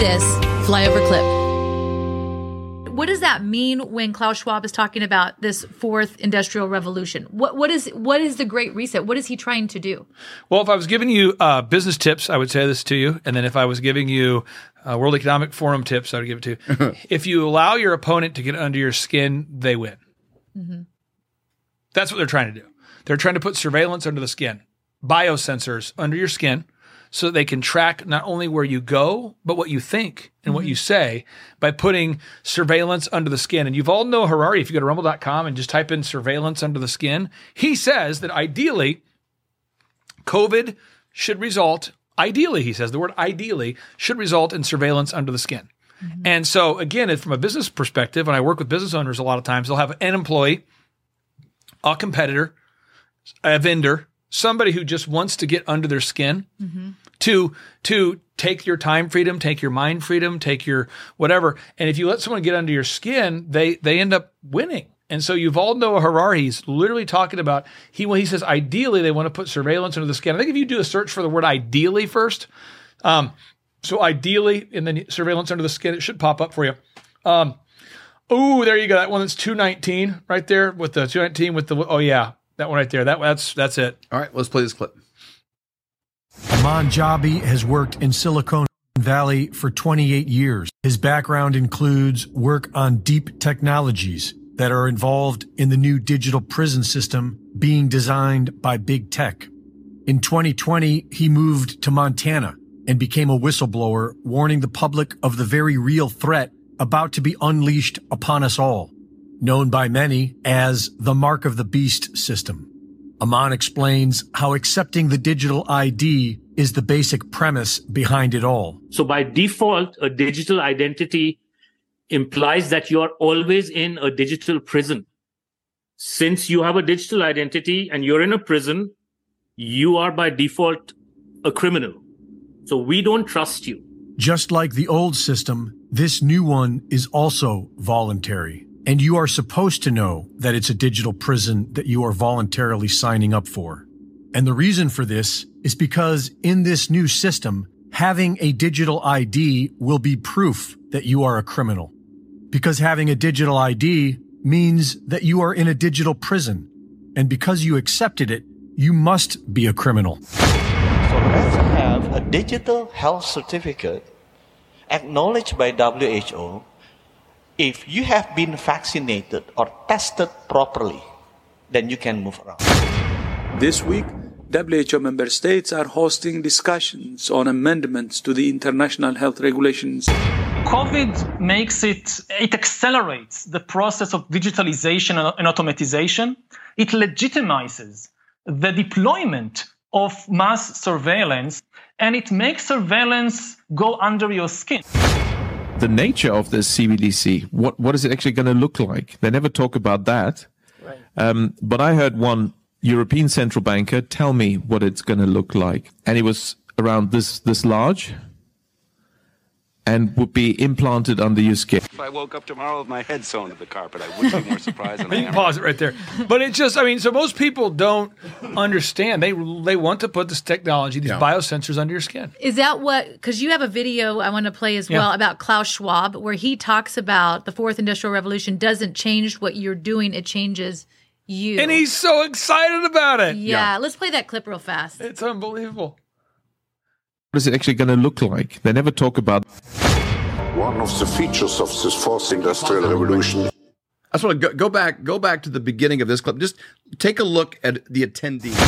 this flyover clip. What does that mean when Klaus Schwab is talking about this fourth industrial revolution? What what is what is the Great Reset? What is he trying to do? Well, if I was giving you uh, business tips, I would say this to you, and then if I was giving you uh, World Economic Forum tips, I would give it to you. if you allow your opponent to get under your skin, they win. Mm-hmm. That's what they're trying to do. They're trying to put surveillance under the skin, biosensors under your skin so that they can track not only where you go, but what you think and mm-hmm. what you say by putting surveillance under the skin. And Yuval Noah Harari. If you go to rumble.com and just type in surveillance under the skin, he says that ideally, COVID should result, ideally, he says the word ideally should result in surveillance under the skin. Mm-hmm. And so, again, from a business perspective, and I work with business owners a lot of times, they'll have an employee, a competitor, a vendor, somebody who just wants to get under their skin mm-hmm. to to take your time freedom, take your mind freedom, take your whatever. And if you let someone get under your skin, they they end up winning. And so Yuval Noah. He's literally talking about he he says ideally they want to put surveillance under the skin. I think if you do a search for the word ideally first, um, so ideally and then surveillance under the skin, it should pop up for you. Um, oh, there you go. That one that's two nineteen right there with the two nineteen with the oh yeah that one right there. That that's that's it. All right, let's play this clip. Aman Jabbi has worked in Silicon Valley for 28 years. His background includes work on deep technologies that are involved in the new digital prison system being designed by big tech. In 2020, he moved to Montana and became a whistleblower, warning the public of the very real threat about to be unleashed upon us all known by many as the Mark of the Beast system. Aman explains how accepting the digital ID is the basic premise behind it all. So by default, a digital identity implies that you're always in a digital prison. Since you have a digital identity and you're in a prison, you are by default a criminal. So we don't trust you. Just like the old system, this new one is also voluntary. And you are supposed to know that it's a digital prison that you are voluntarily signing up for. And the reason for this is because in this new system, having a digital ID will be proof that you are a criminal. Because having a digital ID means that you are in a digital prison. And because you accepted it, you must be a criminal. So let's have a digital health certificate acknowledged by WHO if you have been vaccinated or tested properly, then you can move around. This week, WHO member states are hosting discussions on amendments to the international health regulations. COVID makes it, it accelerates the process of digitalization and automatization. It legitimizes the deployment of mass surveillance and it makes surveillance go under your skin the nature of this CBDC. What what is it actually going to look like? They never talk about that. Right. Um, but I heard one European central banker tell me what it's going to look like, and it was around this this large and would be implanted under your skin. If I woke up tomorrow with my head sewn to the carpet, I wouldn't be more surprised than I am. Pause it right there. But it's just, I mean, so most people don't understand. They they want to put this technology, these yeah. biosensors under your skin. Is that what, because you have a video I want to play as well about Klaus Schwab, where he talks about the fourth industrial revolution doesn't change what you're doing, it changes you. And he's so excited about it. Yeah. yeah. Let's play that clip real fast. It's unbelievable. What is it actually going to look like? They never talk about. One of the features of this fourth industrial revolution. I just want to go, go back, go back to the beginning of this clip. Just take a look at the attendees.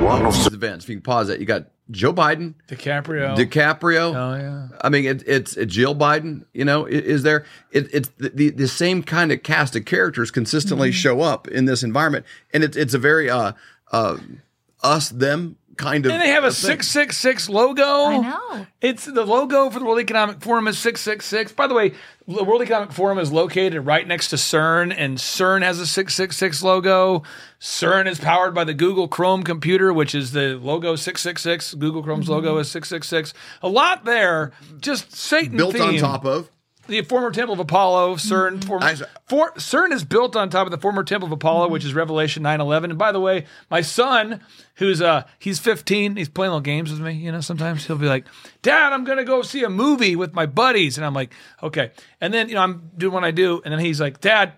One of these events. If you can pause it, you got Joe Biden, DiCaprio, DiCaprio. Oh yeah. I mean, it, it's Jill Biden. You know, is there? It, it's the, the, the same kind of cast of characters consistently mm-hmm. show up in this environment, and it's it's a very uh, uh, us them kind of. And they have a six six six logo. I know. It's the logo for the World Economic Forum is six six six. By the way, the World Economic Forum is located right next to CERN, and CERN has a six six six logo. CERN is powered by the Google Chrome computer, which is the logo six six six. Google Chrome's mm-hmm. logo is six six six. A lot there. Just Satan built theme. on top of the former Temple of Apollo, CERN. I- for, CERN is built on top of the former Temple of Apollo, which is Revelation 9-11. And by the way, my son, who's uh he's 15, he's playing little games with me. You know, sometimes he'll be like, "Dad, I'm gonna go see a movie with my buddies," and I'm like, "Okay." And then you know I'm doing what I do, and then he's like, "Dad."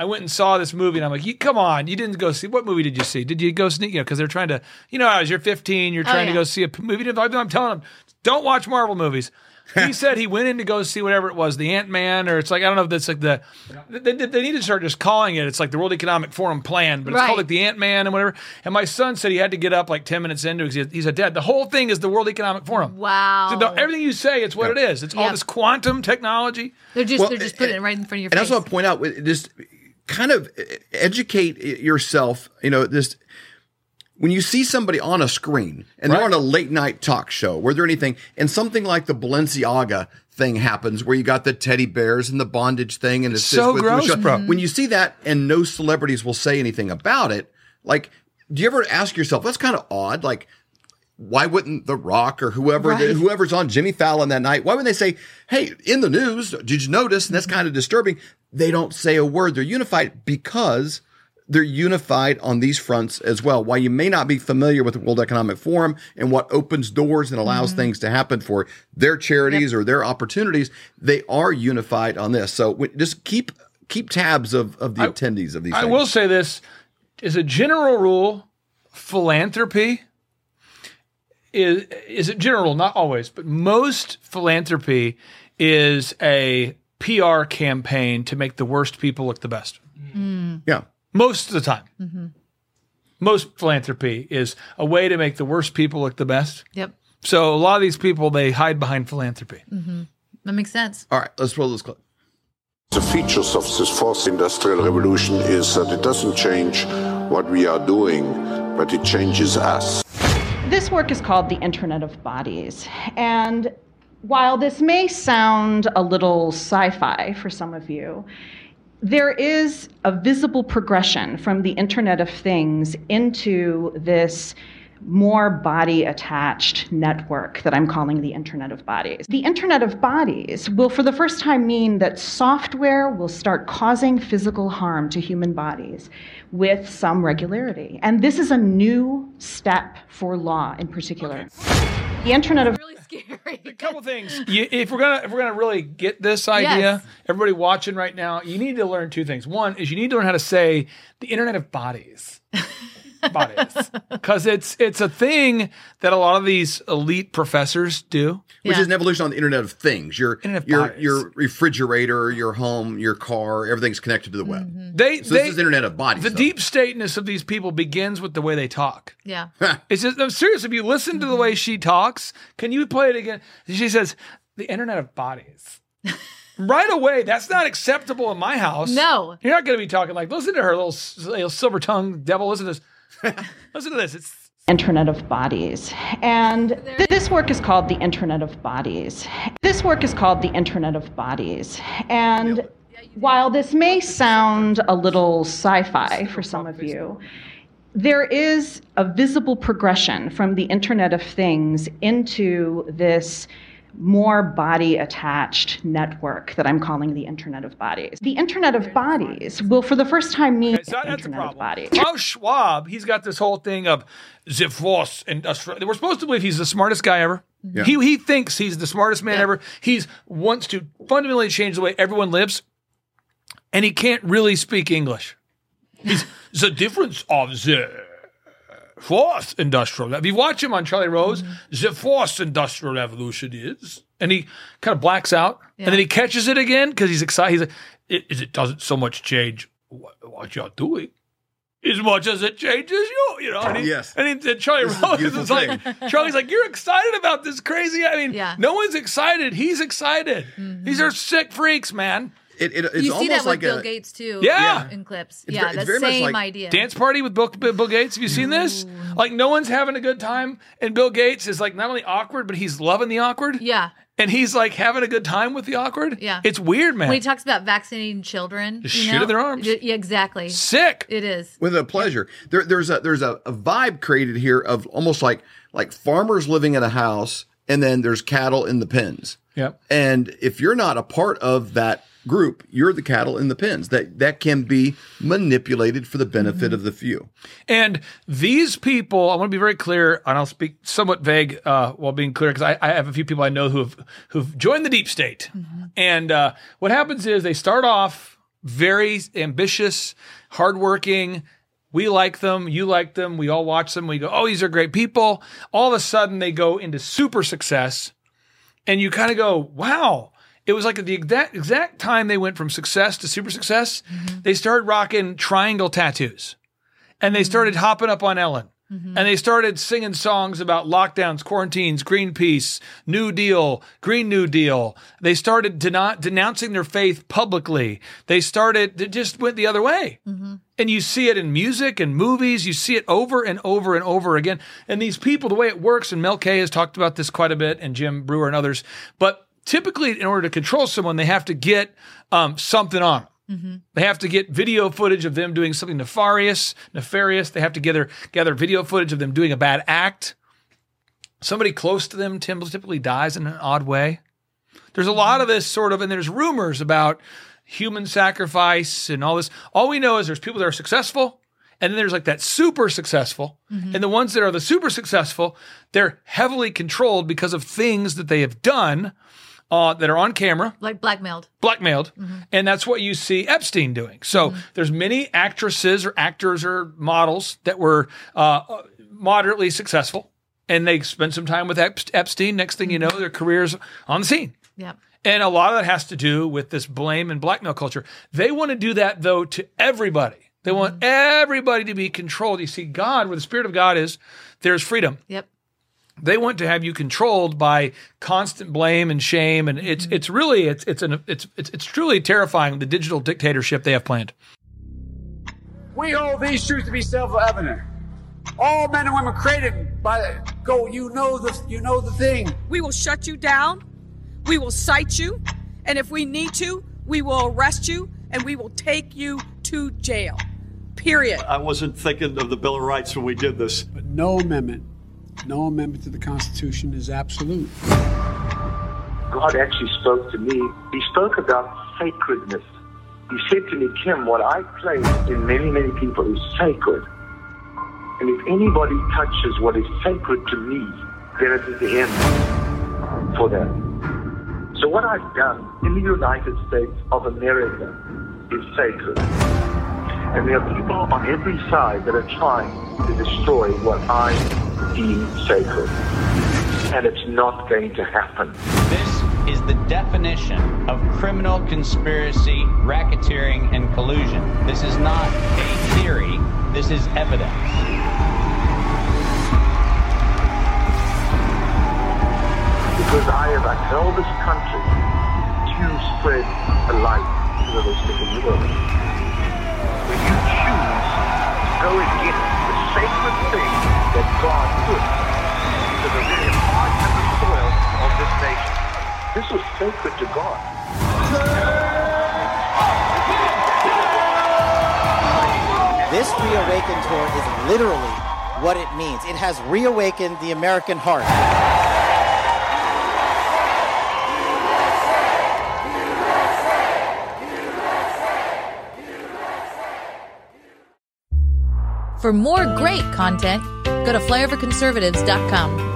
I went and saw this movie, and I'm like, you, "Come on, you didn't go see what movie did you see? Did you go sneak? You know, because they're trying to, you know, as you're 15, you're trying yeah. to go see a movie. I'm telling them, don't watch Marvel movies. He said he went in to go see whatever it was, the Ant Man, or it's like I don't know if that's like the. They, they, they need to start just calling it. It's like the World Economic Forum plan, but it's Right. called like the Ant Man and whatever. And my son said he had to get up like ten minutes into it because he, he said, "Dad, the whole thing is the World Economic Forum. Wow. So the- everything you say, it's what it is. It's all Yeah. this quantum technology. They're just Well, they're just putting it right in front of your face. and I face. also want to point out, it- just kind of educate yourself. You know, this when you see somebody on a screen and they're on a late night talk show where they're anything, and something like the Balenciaga thing happens where you got the teddy bears and the bondage thing, and it's So gross, bro. When you see that and no celebrities will say anything about it, like, do you ever ask yourself, that's kind of odd, like why wouldn't The Rock or whoever Right. whoever's on Jimmy Fallon that night, why wouldn't they say, "Hey, in the news, did you notice?" And that's kind of disturbing. They don't say a word. They're unified because they're unified on these fronts as well. While you may not be familiar with the World Economic Forum and what opens doors and allows mm-hmm. things to happen for their charities or their opportunities, they are unified on this. So just keep keep tabs of, of the attendees of these. I things. will say this: as a general rule, philanthropy is is a general, rule, not always, but most philanthropy is a PR campaign to make the worst people look the best. Mm. Yeah. Most of the time. Mm-hmm. Most philanthropy is a way to make the worst people look the best. yep. So a lot of these people they hide behind philanthropy. Mm-hmm. That makes sense. All right, let's roll this clip. The features of this fourth industrial revolution is that it doesn't change what we are doing, but it changes us. This work is called the Internet of Bodies. And while this may sound a little sci fi for some of you, there is a visible progression from the Internet of Things into this more body attached network that I'm calling the Internet of Bodies. The Internet of Bodies will, for the first time, mean that software will start causing physical harm to human bodies with some regularity. And this is a new step for law in particular. The Internet of Really scary. A couple things. You, if we're gonna if we're gonna really get this idea, Yes. everybody watching right now, you need to learn two things. One is you need to learn how to say the Internet of Bodies, bodies, because it's it's a thing that a lot of these elite professors do. which Yeah. is an evolution on the Internet of Things. Your Internet your Bodies. your refrigerator, your home, your car, everything's connected to the web. Mm-hmm. They So they this is Internet of Bodies. the though. deep stateness of these people begins with the way they talk. Yeah. It's just I'm serious. If you listen to the mm-hmm. way she talks, can you play it again? She says the Internet of Bodies. right away, that's not acceptable in my house. No. You're not going to be talking like, listen to her little, little silver tongue devil. Listen to this. listen to this. It's Internet of Bodies. And th- this work is called the Internet of Bodies. This work is called the Internet of Bodies. And while this may sound a little sci fi for some of you, there is a visible progression from the Internet of Things into this more body attached network that I'm calling the Internet of Bodies. The Internet of Bodies will, for the first time, mean Okay, so that's the Internet of problem. Bodies. Klaus Schwab, he's got this whole thing of the force industrial. We're supposed to believe he's the smartest guy ever. Yeah. He he thinks he's the smartest man Yeah. ever. He wants to fundamentally change the way everyone lives, and he can't really speak English. He's the difference of the fourth industrial. If you watch him on Charlie Rose, mm-hmm. the fourth industrial revolution is, and he kind of blacks out, Yeah. and then he catches it again because he's excited. He's like, it, it doesn't so much change what, what you're doing. As much as it changes you, you know. And he, Yes. And, he, and Charlie This Rose beautiful is like, Charlie's like, you're excited about this crazy. I mean, Yeah. no one's excited. He's excited. Mm-hmm. These are sick freaks, man. It, it, it's you see almost that with like Bill a, Gates too. Yeah. In clips. It's yeah, very- it's that very much same like idea. Dance party with Bill, Bill Gates. Have you seen this? Like, no one's having a good time, and Bill Gates is like not only awkward, but he's loving the awkward. Yeah. and he's like having a good time with the awkward. Yeah. it's weird, man. When he talks about vaccinating children, Just you shoot know? at their arms. Yeah, exactly. Sick. It is. with a pleasure. There, there's a there's a, a vibe created here of almost like like farmers living in a house, and then there's cattle in the pens. Yep. And if you're not a part of that group, you're the cattle in the pens. That that can be manipulated for the benefit Mm-hmm. of the few. And these people, I want to be very clear, and I'll speak somewhat vague uh, while being clear because I, I have a few people I know who have who've joined the deep state. And uh, what happens is they start off very ambitious, hardworking. We like them, you like them, we all watch them. We go, oh, these are great people. All of a sudden, they go into super success, and you kind of go, wow. It was like at the exact exact time they went from success to super success. Mm-hmm. They started rocking triangle tattoos and they started mm-hmm. hopping up on Ellen. Mm-hmm. And they started singing songs about lockdowns, quarantines, Greenpeace, New Deal, Green New Deal. They started deno- denouncing their faith publicly. They started, it just went the other way. And you see it in music and movies. You see it over and over and over again. And these people, the way it works, and Mel K has talked about this quite a bit, and Jim Breuer and others, but typically in order to control someone, they have to get um, something on them. Mm-hmm. They have to get video footage of them doing something nefarious, nefarious. They have to gather gather video footage of them doing a bad act. Somebody close to them typically dies in an odd way. There's a mm-hmm. lot of this sort of, and there's rumors about human sacrifice and all this. All we know is there's people that are successful, and then there's like that super successful, mm-hmm. and the ones that are the super successful, they're heavily controlled because of things that they have done uh, that are on camera. Like blackmailed. blackmailed. And that's what you see epstein doing. So there's many actresses or actors or models that were uh, moderately successful. And they spend some time with Ep- epstein. Next thing you know their careers on the scene. Yeah. and a lot of that has to do with this blame and blackmail culture. They want to do that though to everybody. They want everybody to be controlled. You see god where the spirit of god is there's freedom. Yep. They want to have you controlled by constant blame and shame and it's mm-hmm. it's really it's it's an it's it's, it's truly terrifying the digital dictatorship they have planned We hold these truths to be self-evident. All men and women created by the go. You know the you know the thing. We will shut you down. We will cite you. And if we need to, we will arrest you and we will take you to jail. Period. I wasn't thinking of the Bill of Rights when we did this. But no amendment, no amendment to the Constitution is absolute. God actually spoke to me. He spoke about sacredness. He said to me, Kim, what I place in many, many people is sacred. And if anybody touches what is sacred to me, then it is the end for them. So what I've done in the United States of America is sacred. And there are people on every side that are trying to destroy what I deem sacred. And it's not going to happen. This is the definition of criminal conspiracy, racketeering, and collusion. This is not a theory, this is evidence. Because I have upheld this country to spread a light to the rest of the world. When you choose to go against the sacred thing that God put to the very heart and the soil of this nation, this was sacred to God. This Reawaken tour is literally what it means. It has reawakened the American heart. For more great content, go to flyoverconservatives.com.